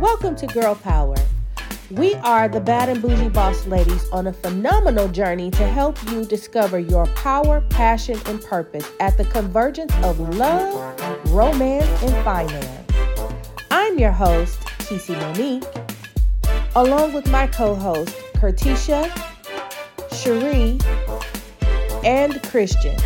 Welcome to Girl Power. We are the Bad and Bougie Boss Ladies on a phenomenal journey to help you discover your power, passion, and purpose at the convergence of love, romance, and finance. I'm your host, Keci Moniquè, along with my co host, Kertisha, Cherie, and Christian.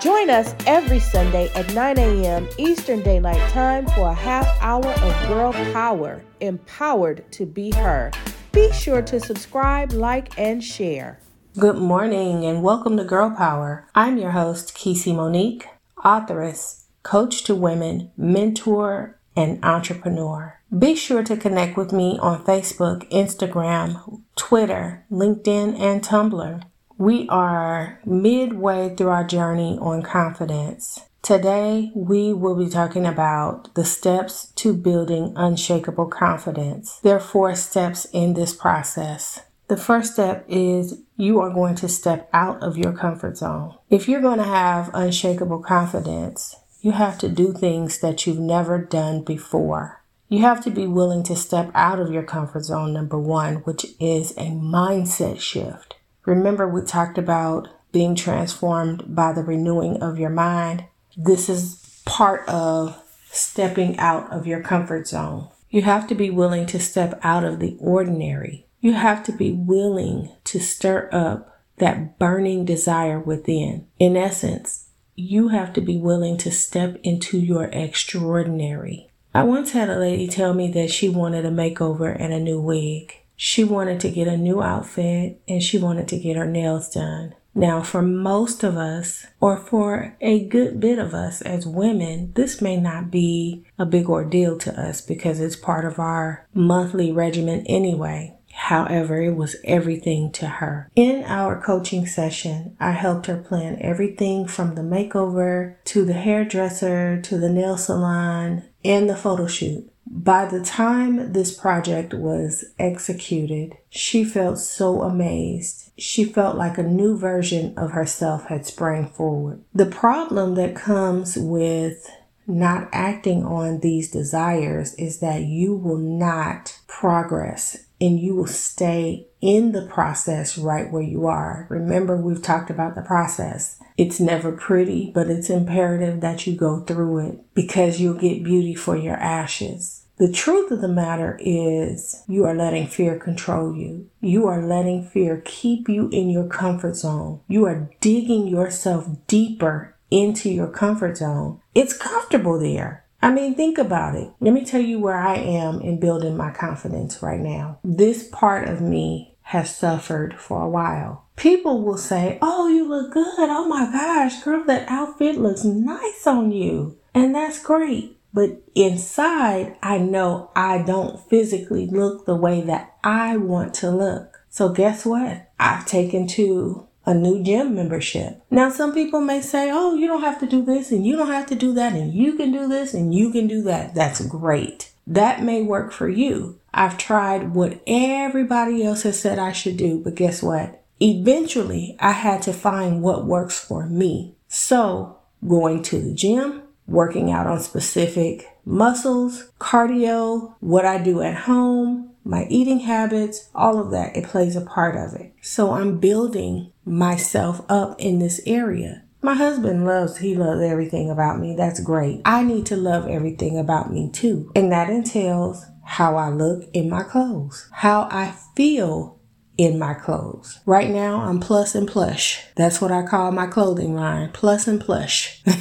Join us every Sunday at 9 a.m. Eastern Daylight Time for a half hour of girl power, empowered to be her. Be sure to subscribe, like, and share. Good morning and welcome to Girl Power. I'm your host, Keci Moniquè, authoress, coach to women, mentor, and entrepreneur. Be sure to connect with me on Facebook, Instagram, Twitter, LinkedIn, and Tumblr. We are midway through our journey on confidence. Today, we will be talking about the steps to building unshakable confidence. There are four steps in this process. The first step is you are going to step out of your comfort zone. If you're going to have unshakable confidence, you have to do things that you've never done before. You have to be willing to step out of your comfort zone, number one, which is a mindset shift. Remember, we talked about being transformed by the renewing of your mind. This is part of stepping out of your comfort zone. You have to be willing to step out of the ordinary. You have to be willing to stir up that burning desire within. In essence, you have to be willing to step into your extraordinary. I once had a lady tell me that she wanted a makeover and a new wig. She wanted to get a new outfit and she wanted to get her nails done. Now, for most of us, or for a good bit of us as women, this may not be a big ordeal to us because it's part of our monthly regimen anyway. However, it was everything to her. In our coaching session, I helped her plan everything from the makeover to the hairdresser to the nail salon and the photo shoot. By the time this project was executed, she felt so amazed. She felt like a new version of herself had sprang forward. The problem that comes with not acting on these desires is that you will not progress and you will stay in the process right where you are. Remember, we've talked about the process. It's never pretty, but it's imperative that you go through it because you'll get beauty for your ashes. The truth of the matter is, you are letting fear control you. You are letting fear keep you in your comfort zone. You are digging yourself deeper into your comfort zone. It's comfortable there. I mean, think about it. Let me tell you where I am in building my confidence right now. This part of me has suffered for a while. People will say, Oh, you look good. Oh my gosh, girl, that outfit looks nice on you. And that's great. But inside, I know I don't physically look the way that I want to look. So guess what? I've taken to a new gym membership. Now, some people may say, oh, you don't have to do this and you don't have to do that and you can do this and you can do that. That's great. That may work for you. I've tried what everybody else has said I should do, but guess what? Eventually, I had to find what works for me. So, going to the gym, working out on specific muscles, cardio, what I do at home, my eating habits, all of that, it plays a part of it. So I'm building myself up in this area. My husband loves, he loves everything about me. That's great. I need to love everything about me too. And that entails how I look in my clothes, how I feel in my clothes. Right now, I'm plus and plush. That's what I call my clothing line plus and plush.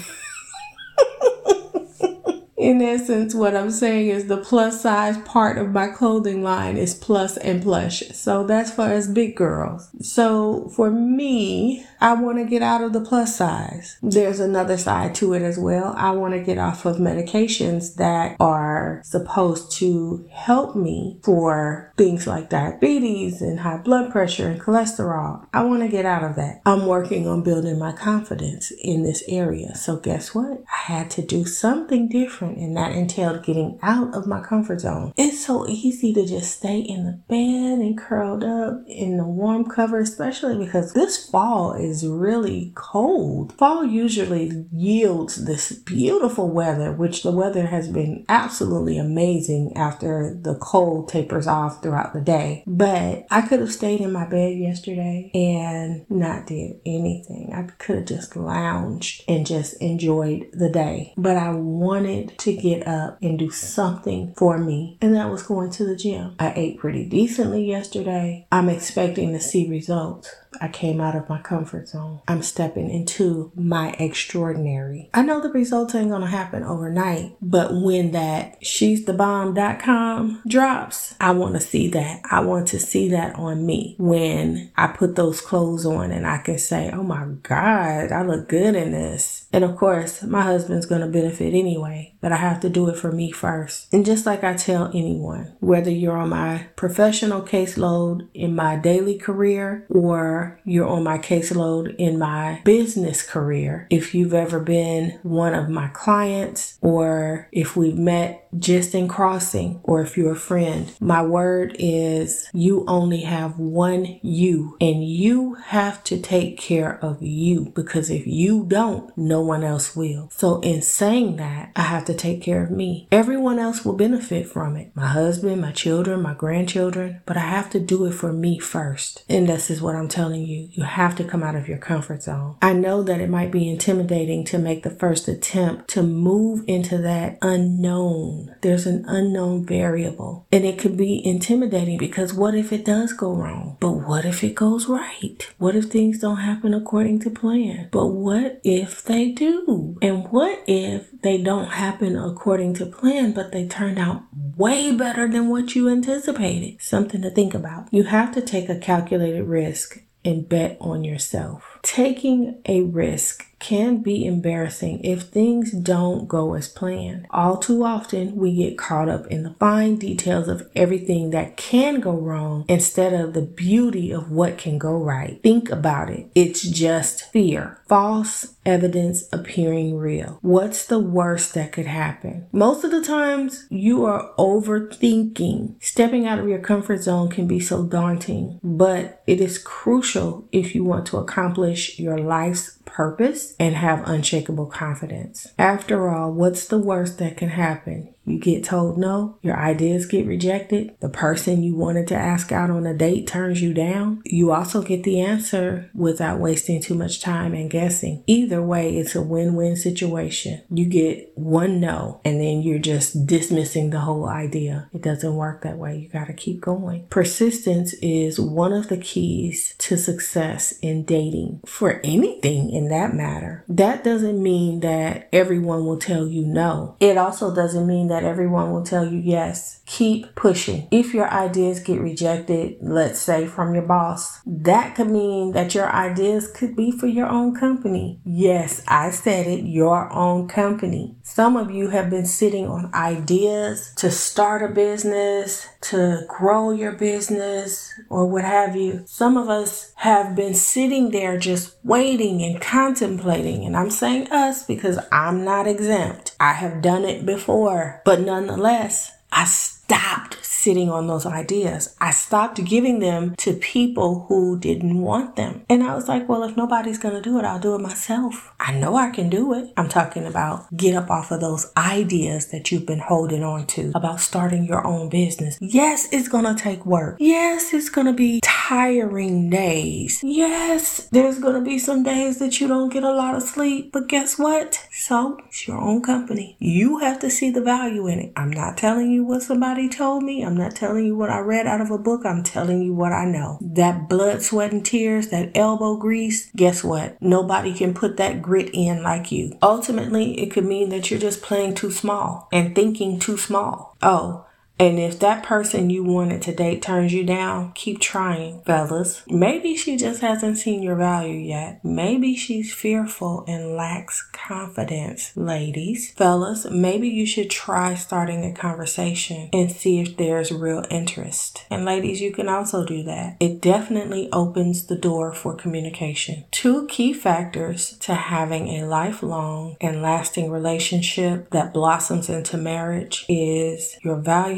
in essence, what I'm saying is the plus size part of my clothing line is plus and plush. So that's for us big girls. So for me, I want to get out of the plus size. There's another side to it as well. I want to get off of medications that are supposed to help me for things like diabetes and high blood pressure and cholesterol. I want to get out of that. I'm working on building my confidence in this area. So guess what? I had to do something different and that entailed getting out of my comfort zone. It's so easy to just stay in the bed and curled up in the warm cover, especially because this fall is really cold. Fall usually yields this beautiful weather, which the weather has been absolutely amazing after the cold tapers off throughout the day. But I could have stayed in my bed yesterday and not did anything. I could have just lounged and just enjoyed the day. But I wanted to get up and do something for me, and that was going to the gym. I ate pretty decently yesterday. I'm expecting to see results. I came out of my comfort zone. I'm stepping into my extraordinary. I know the results ain't gonna happen overnight, but when that she's the bomb.com drops, I wanna see that. I want to see that on me when I put those clothes on and I can say, oh my God, I look good in this. And of course, my husband's gonna benefit anyway, but I have to do it for me first. And just like I tell anyone, whether you're on my professional caseload in my daily career or you're on my caseload in my business career. If you've ever been one of my clients or if we've met just in crossing or if you're a friend, my word is you only have one you and you have to take care of you because if you don't, no one else will. So in saying that, I have to take care of me. Everyone else will benefit from it. My husband, my children, my grandchildren, but I have to do it for me first. And this is what I'm telling you. You have to come out of your comfort zone. I know that it might be intimidating to make the first attempt to move into that unknown there's an unknown variable. And it could be intimidating because what if it does go wrong? But what if it goes right? What if things don't happen according to plan? But what if they do? And what if they don't happen according to plan, but they turn out way better than what you anticipated? Something to think about. You have to take a calculated risk and bet on yourself. Taking a risk can be embarrassing if things don't go as planned. All too often, we get caught up in the fine details of everything that can go wrong instead of the beauty of what can go right. Think about it. It's just fear. False evidence appearing real. What's the worst that could happen? Most of the times, you are overthinking. Stepping out of your comfort zone can be so daunting, but it is crucial if you want to accomplish your life's purpose and have unshakable confidence. After all, what's the worst that can happen? You get told no, your ideas get rejected, the person you wanted to ask out on a date turns you down. You also get the answer without wasting too much time and guessing. Either way, it's a win win situation. You get one no, and then you're just dismissing the whole idea. It doesn't work that way. You got to keep going. Persistence is one of the keys to success in dating for anything in that matter. That doesn't mean that everyone will tell you no. It also doesn't mean that that everyone will tell you yes. Keep pushing. If your ideas get rejected, let's say from your boss, that could mean that your ideas could be for your own company. Yes, I said it, your own company. Some of you have been sitting on ideas to start a business, to grow your business, or what have you. Some of us have been sitting there just waiting and contemplating. And I'm saying us because I'm not exempt. I have done it before. But nonetheless, I stopped sitting on those ideas. I stopped giving them to people who didn't want them. And I was like, well, if nobody's going to do it, I'll do it myself. I know I can do it. I'm talking about get up off of those ideas that you've been holding on to about starting your own business. Yes, it's going to take work. Yes, it's going to be tiring days. Yes, there's going to be some days that you don't get a lot of sleep. But guess what? So it's your own company. You have to see the value in it. I'm not telling you what somebody told me. I'm not telling you what I read out of a book. I'm telling you what I know. That blood, sweat, and tears, that elbow grease, guess what? Nobody can put that grit in like you. Ultimately, it could mean that you're just playing too small and thinking too small. Oh, And if that person you wanted to date turns you down, keep trying, fellas. Maybe she just hasn't seen your value yet. Maybe she's fearful and lacks confidence, ladies. Fellas, maybe you should try starting a conversation and see if there's real interest. And ladies, you can also do that. It definitely opens the door for communication. Two key factors to having a lifelong and lasting relationship that blossoms into marriage is your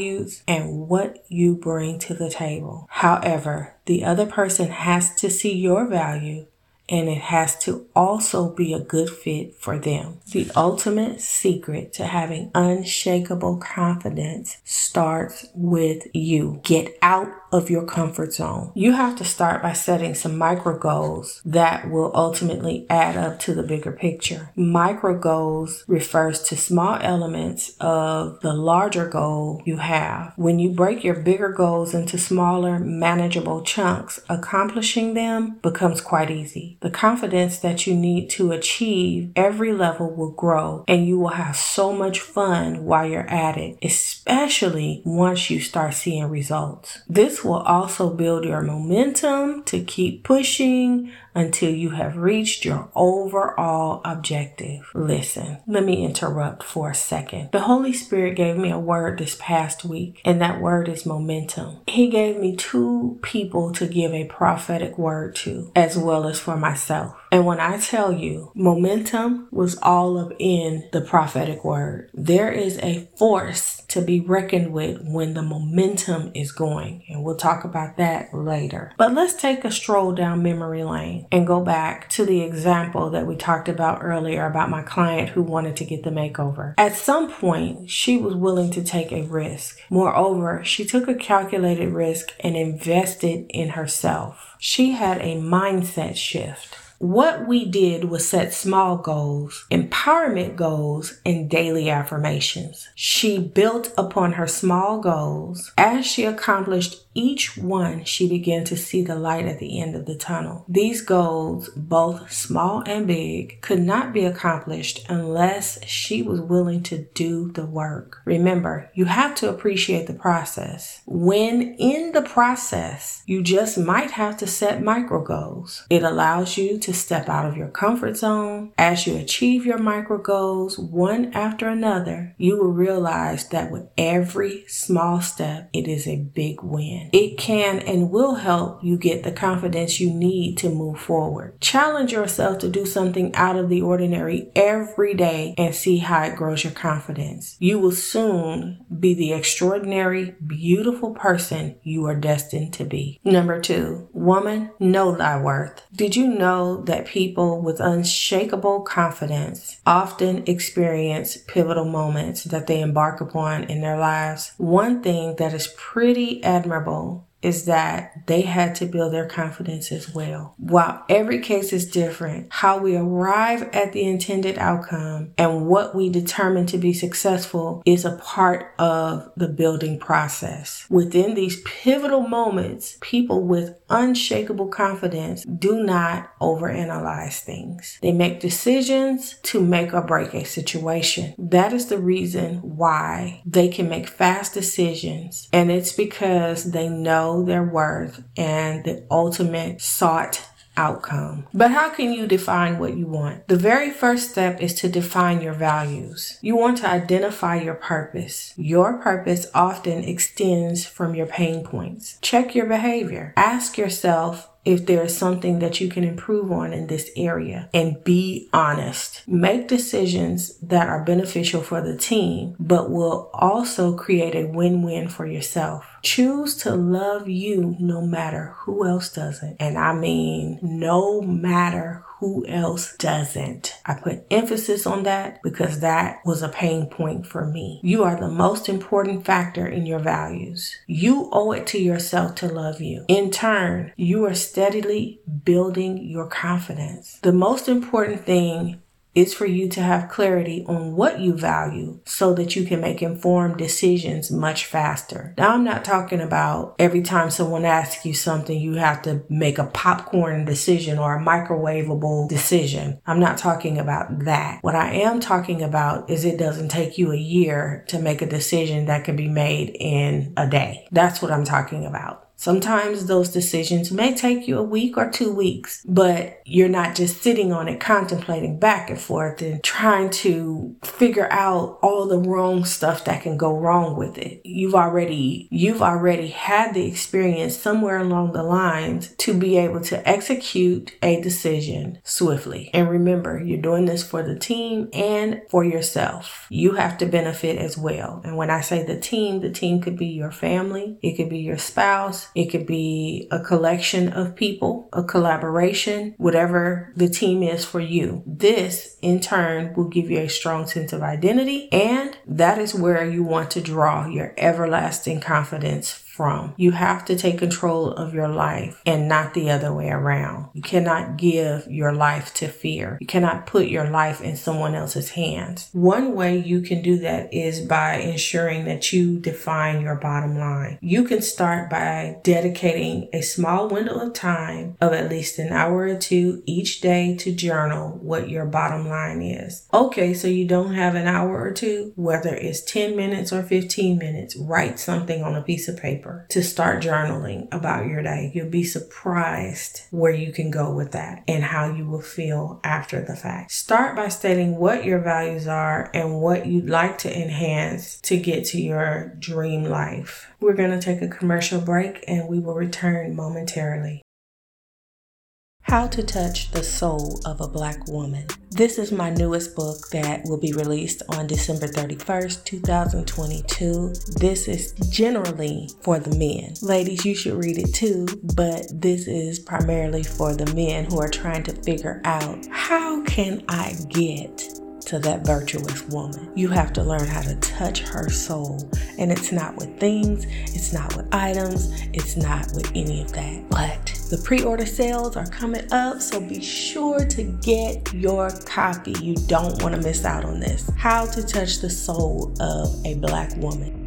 values and what you bring to the table. However, the other person has to see your value and it has to also be a good fit for them. The ultimate secret to having unshakable confidence starts with you. Get out of your comfort zone. You have to start by setting some micro goals that will ultimately add up to the bigger picture. Micro goals refers to small elements of the larger goal you have. When you break your bigger goals into smaller, manageable chunks, accomplishing them becomes quite easy. The confidence that you need to achieve every level will grow and you will have so much fun while you're at it, especially once you start seeing results. This will also build your momentum to keep pushing until you have reached your overall objective. Listen, let me interrupt for a second. The Holy Spirit gave me a word this past week, and that word is momentum. He gave me two people to give a prophetic word to, as well as for myself. And when I tell you, momentum was all up in the prophetic word. There is a force to be reckoned with when the momentum is going. And we'll talk about that later. But let's take a stroll down memory lane and go back to the example that we talked about earlier about my client who wanted to get the makeover. At some point, she was willing to take a risk. Moreover, she took a calculated risk and invested in herself. She had a mindset shift. What we did was set small goals, empowerment goals, and daily affirmations. She built upon her small goals. As she accomplished each one, she began to see the light at the end of the tunnel. These goals, both small and big, could not be accomplished unless she was willing to do the work. Remember, you have to appreciate the process. When in the process, you just might have to set micro goals. It allows you to step out of your comfort zone. As you achieve your micro goals one after another, you will realize that with every small step, it is a big win it can and will help you get the confidence you need to move forward. Challenge yourself to do something out of the ordinary every day and see how it grows your confidence. You will soon be the extraordinary, beautiful person you are destined to be. Number two, woman, know thy worth. Did you know that people with unshakable confidence often experience pivotal moments that they embark upon in their lives? One thing that is pretty admirable vulnerable is that they had to build their confidence as well. While every case is different, how we arrive at the intended outcome and what we determine to be successful is a part of the building process. Within these pivotal moments, people with unshakable confidence do not overanalyze things. They make decisions to make or break a situation. That is the reason why they can make fast decisions. And it's because they know their worth and the ultimate sought outcome. But how can you define what you want? The very first step is to define your values. You want to identify your purpose. Your purpose often extends from your pain points. Check your behavior. Ask yourself, if there is something that you can improve on in this area and be honest. Make decisions that are beneficial for the team, but will also create a win win for yourself. Choose to love you no matter who else doesn't. And I mean, no matter who else doesn't. I put emphasis on that because that was a pain point for me. You are the most important factor in your values. You owe it to yourself to love you. In turn, you are steadily building your confidence. The most important thing is for you to have clarity on what you value so that you can make informed decisions much faster. Now, I'm not talking about every time someone asks you something, you have to make a popcorn decision or a microwavable decision. I'm not talking about that. What I am talking about is it doesn't take you a year to make a decision that can be made in a day. That's what I'm talking about. Sometimes those decisions may take you a week or two weeks, but you're not just sitting on it contemplating back and forth and trying to figure out all the wrong stuff that can go wrong with it. You've already you've already had the experience somewhere along the lines to be able to execute a decision swiftly. And remember, you're doing this for the team and for yourself. You have to benefit as well. And when I say the team, the team could be your family, it could be your spouse, it could be a collection of people, a collaboration, whatever the team is for you. This in turn will give you a strong sense of identity and that is where you want to draw your everlasting confidence from. You have to take control of your life and not the other way around. You cannot give your life to fear. You cannot put your life in someone else's hands. One way you can do that is by ensuring that you define your bottom line. You can start by dedicating a small window of time of at least an hour or two each day to journal what your bottom line is. Okay, so you don't have an hour or two, whether it's 10 minutes or 15 minutes, write something on a piece of paper paper to start journaling about your day. You'll be surprised where you can go with that and how you will feel after the fact. Start by stating what your values are and what you'd like to enhance to get to your dream life. We're going to take a commercial break and we will return momentarily. How to Touch the Soul of a Black Woman. This is my newest book that will be released on December 31st, 2022. This is generally for the men. Ladies, you should read it too, but this is primarily for the men who are trying to figure out how can I get to that virtuous woman. You have to learn how to touch her soul. And it's not with things, it's not with items, it's not with any of that. But the pre order sales are coming up, so be sure to get your copy. You don't want to miss out on this. How to Touch the Soul of a Black Woman.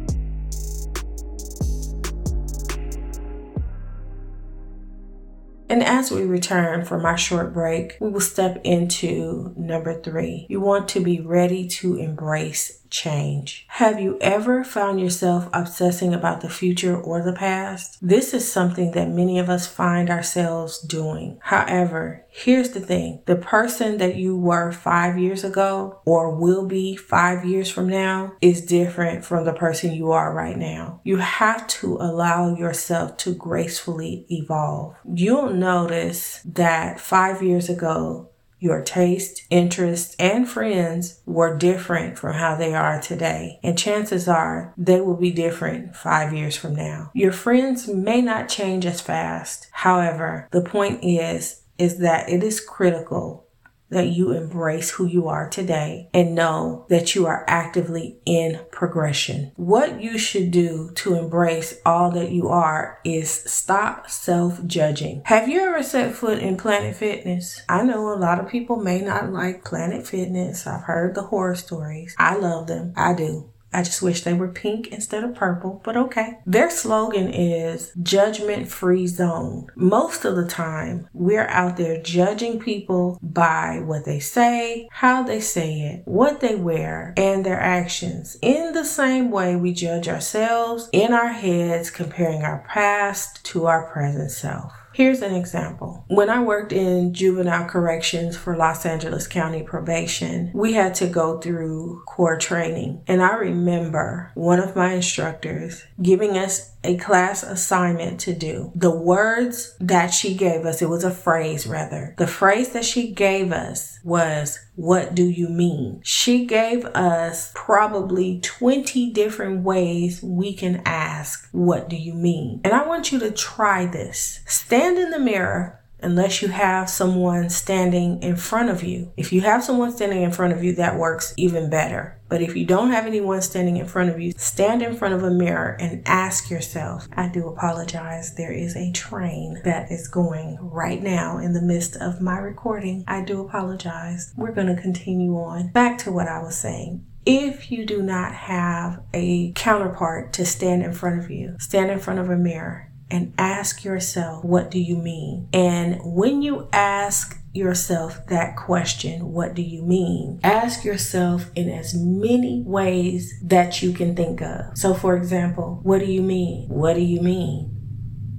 And as we return from our short break, we will step into number three. You want to be ready to embrace change. Have you ever found yourself obsessing about the future or the past? This is something that many of us find ourselves doing. However, here's the thing the person that you were five years ago or will be five years from now is different from the person you are right now. You have to allow yourself to gracefully evolve. You'll notice that five years ago, your taste, interests, and friends were different from how they are today. And chances are they will be different five years from now. Your friends may not change as fast. However, the point is, is that it is critical that you embrace who you are today and know that you are actively in progression. What you should do to embrace all that you are is stop self judging. Have you ever set foot in Planet Fitness? I know a lot of people may not like Planet Fitness. I've heard the horror stories. I love them. I do. I just wish they were pink instead of purple, but okay. Their slogan is judgment free zone. Most of the time, we're out there judging people by what they say, how they say it, what they wear, and their actions. In the same way, we judge ourselves in our heads, comparing our past to our present self. Here's an example. When I worked in juvenile corrections for Los Angeles County probation, we had to go through core training. And I remember one of my instructors giving us a class assignment to do. The words that she gave us, it was a phrase rather. The phrase that she gave us was, What do you mean? She gave us probably 20 different ways we can ask, What do you mean? And I want you to try this. Stand in the mirror unless you have someone standing in front of you. If you have someone standing in front of you, that works even better. But if you don't have anyone standing in front of you, stand in front of a mirror and ask yourself, I do apologize. There is a train that is going right now in the midst of my recording. I do apologize. We're going to continue on. Back to what I was saying. If you do not have a counterpart to stand in front of you, stand in front of a mirror and ask yourself, what do you mean? And when you ask yourself that question, what do you mean? Ask yourself in as many ways that you can think of. So, for example, what do you mean? What do you mean?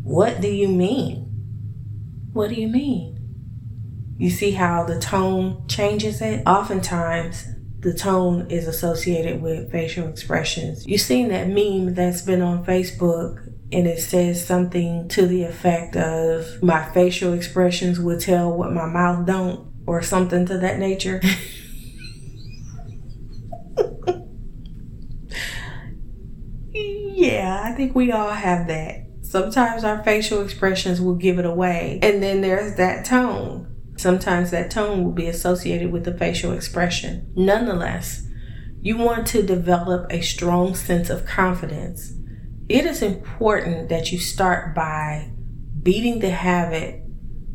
What do you mean? What do you mean? You see how the tone changes it? Oftentimes, the tone is associated with facial expressions. You've seen that meme that's been on Facebook and it says something to the effect of my facial expressions will tell what my mouth don't or something to that nature. yeah, I think we all have that. Sometimes our facial expressions will give it away. And then there's that tone. Sometimes that tone will be associated with the facial expression. Nonetheless, you want to develop a strong sense of confidence it is important that you start by beating the habit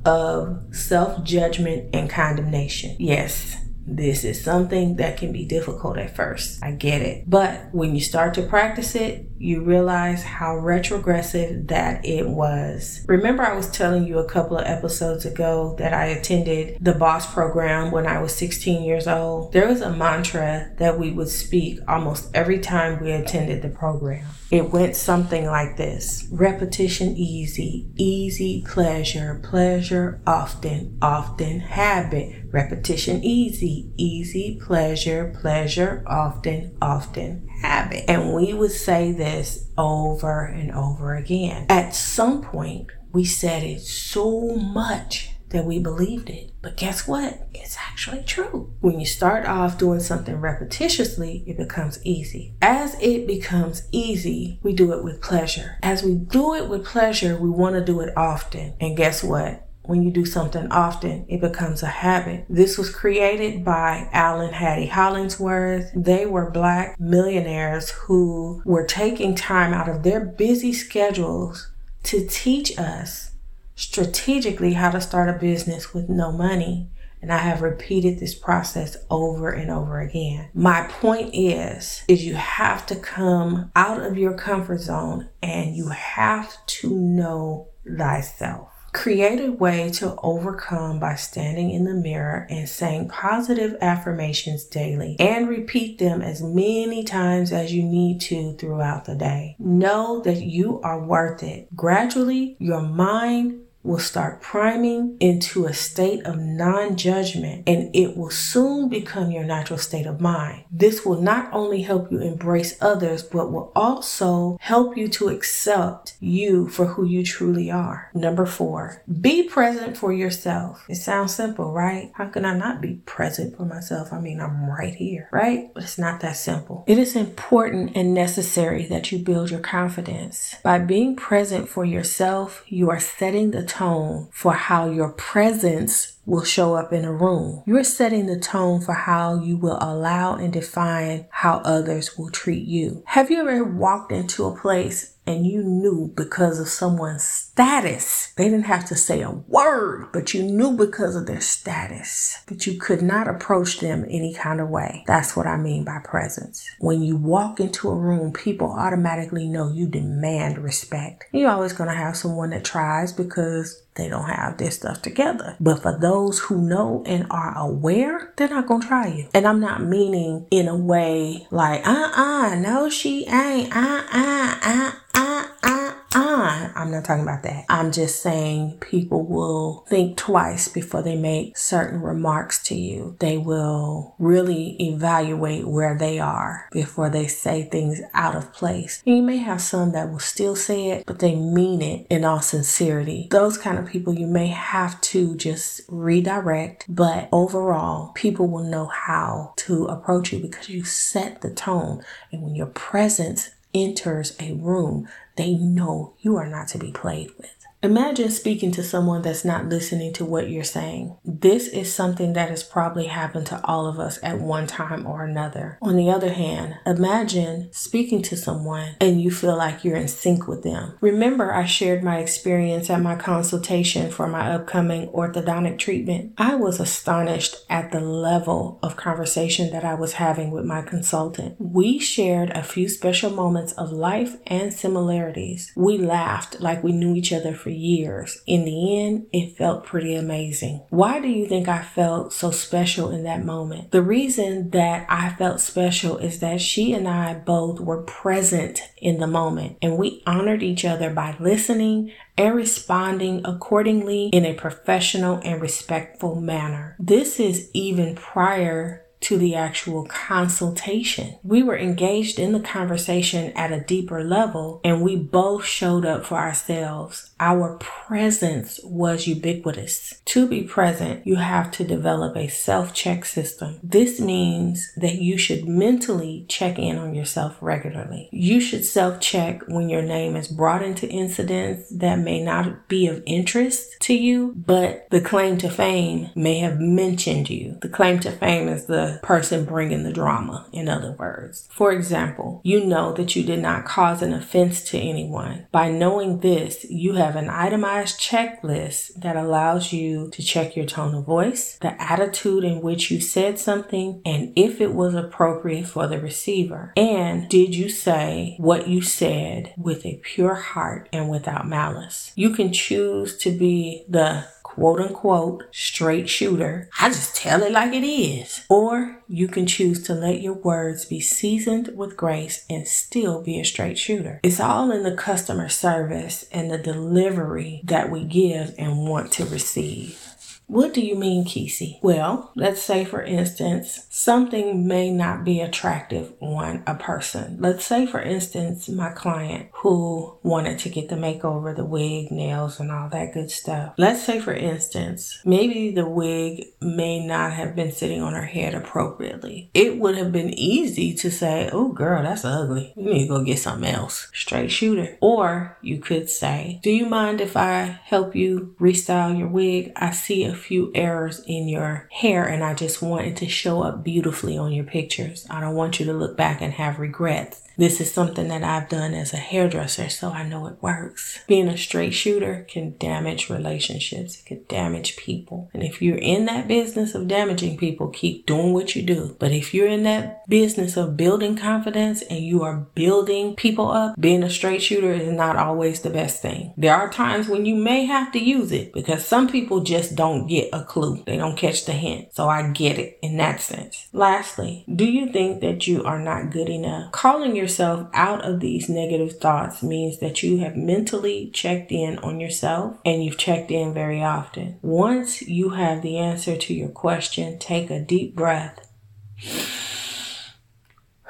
of self judgment and condemnation. Yes, this is something that can be difficult at first. I get it. But when you start to practice it, you realize how retrogressive that it was. Remember, I was telling you a couple of episodes ago that I attended the Boss program when I was 16 years old. There was a mantra that we would speak almost every time we attended the program. It went something like this repetition easy, easy pleasure, pleasure often, often habit. Repetition easy, easy pleasure, pleasure often, often habit. And we would say this over and over again. At some point, we said it so much that we believed it. But guess what? It's actually true. When you start off doing something repetitiously, it becomes easy. As it becomes easy, we do it with pleasure. As we do it with pleasure, we want to do it often. And guess what? When you do something often, it becomes a habit. This was created by Al and Hattie Hollingsworth. They were black millionaires who were taking time out of their busy schedules to teach us strategically how to start a business with no money. And I have repeated this process over and over again. My point is, is you have to come out of your comfort zone and you have to know thyself. Create a way to overcome by standing in the mirror and saying positive affirmations daily and repeat them as many times as you need to throughout the day. Know that you are worth it. Gradually, your mind will start priming into a state of non judgment and it will soon become your natural state of mind. This will not only help you embrace others, but will also help you to accept you for who you truly are. Number four, be present for yourself. It sounds simple, right? How can I not be present for myself? I mean, I'm right here, right? But it's not that simple. It is important and necessary that you build your confidence. By being present for yourself, you are setting the tone for how your presence will show up in a room. You're setting the tone for how you will allow and define how others will treat you. Have you ever walked into a place and you knew because of someone's status, they didn't have to say a word, but you knew because of their status that you could not approach them any kind of way. That's what I mean by presence. When you walk into a room, people automatically know you demand respect. You're always going to have someone that tries because they don't have their stuff together. But for those who know and are aware, they're not gonna try you. And I'm not meaning in a way like, uh uh, no, she ain't, uh uh, uh uh, uh uh, I'm not talking about that. I'm just saying people will think twice before they make certain remarks to you. They will really evaluate where they are before they say things out of place. And you may have some that will still say it, but they mean it in all sincerity. Those kind of people you may have to just redirect, but overall, people will know how to approach you because you set the tone. And when your presence enters a room, they know you are not to be played with. Imagine speaking to someone that's not listening to what you're saying. This is something that has probably happened to all of us at one time or another. On the other hand, imagine speaking to someone and you feel like you're in sync with them. Remember, I shared my experience at my consultation for my upcoming orthodontic treatment. I was astonished at the level of conversation that I was having with my consultant. We shared a few special moments of life and similarities. We laughed like we knew each other for for years. In the end, it felt pretty amazing. Why do you think I felt so special in that moment? The reason that I felt special is that she and I both were present in the moment and we honored each other by listening and responding accordingly in a professional and respectful manner. This is even prior to the actual consultation. We were engaged in the conversation at a deeper level and we both showed up for ourselves our presence was ubiquitous. To be present, you have to develop a self check system. This means that you should mentally check in on yourself regularly. You should self check when your name is brought into incidents that may not be of interest to you, but the claim to fame may have mentioned you. The claim to fame is the person bringing the drama, in other words. For example, you know that you did not cause an offense to anyone. By knowing this, you have an itemized checklist that allows you to check your tone of voice, the attitude in which you said something, and if it was appropriate for the receiver. And did you say what you said with a pure heart and without malice? You can choose to be the quote unquote straight shooter. I just tell it like it is. Or you can choose to let your words be seasoned with grace and still be a straight shooter. It's all in the customer service and the delivery that we give and want to receive. What do you mean, Keci? Well, let's say, for instance, something may not be attractive on a person. Let's say, for instance, my client who wanted to get the makeover, the wig, nails, and all that good stuff. Let's say, for instance, maybe the wig may not have been sitting on her head appropriately. It would have been easy to say, Oh, girl, that's ugly. You need to go get something else. Straight shooter. Or you could say, Do you mind if I help you restyle your wig? I see a few errors in your hair and I just want it to show up beautifully on your pictures. I don't want you to look back and have regrets. This is something that I've done as a hairdresser, so I know it works. Being a straight shooter can damage relationships, it can damage people. And if you're in that business of damaging people, keep doing what you do. But if you're in that business of building confidence and you are building people up, being a straight shooter is not always the best thing. There are times when you may have to use it because some people just don't get a clue, they don't catch the hint. So I get it in that sense. Lastly, do you think that you are not good enough? Calling your yourself out of these negative thoughts means that you have mentally checked in on yourself and you've checked in very often. Once you have the answer to your question, take a deep breath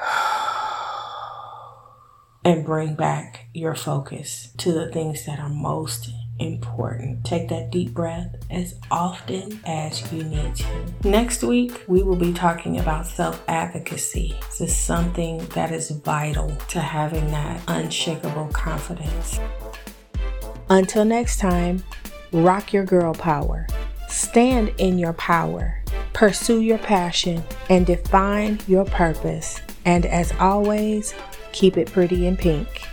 and bring back your focus to the things that are most important. Take that deep breath as often as you need to. Next week, we will be talking about self advocacy. This is something that is vital to having that unshakable confidence. Until next time, rock your girl power, stand in your power, pursue your passion, and define your purpose. And as always, keep it pretty in pink.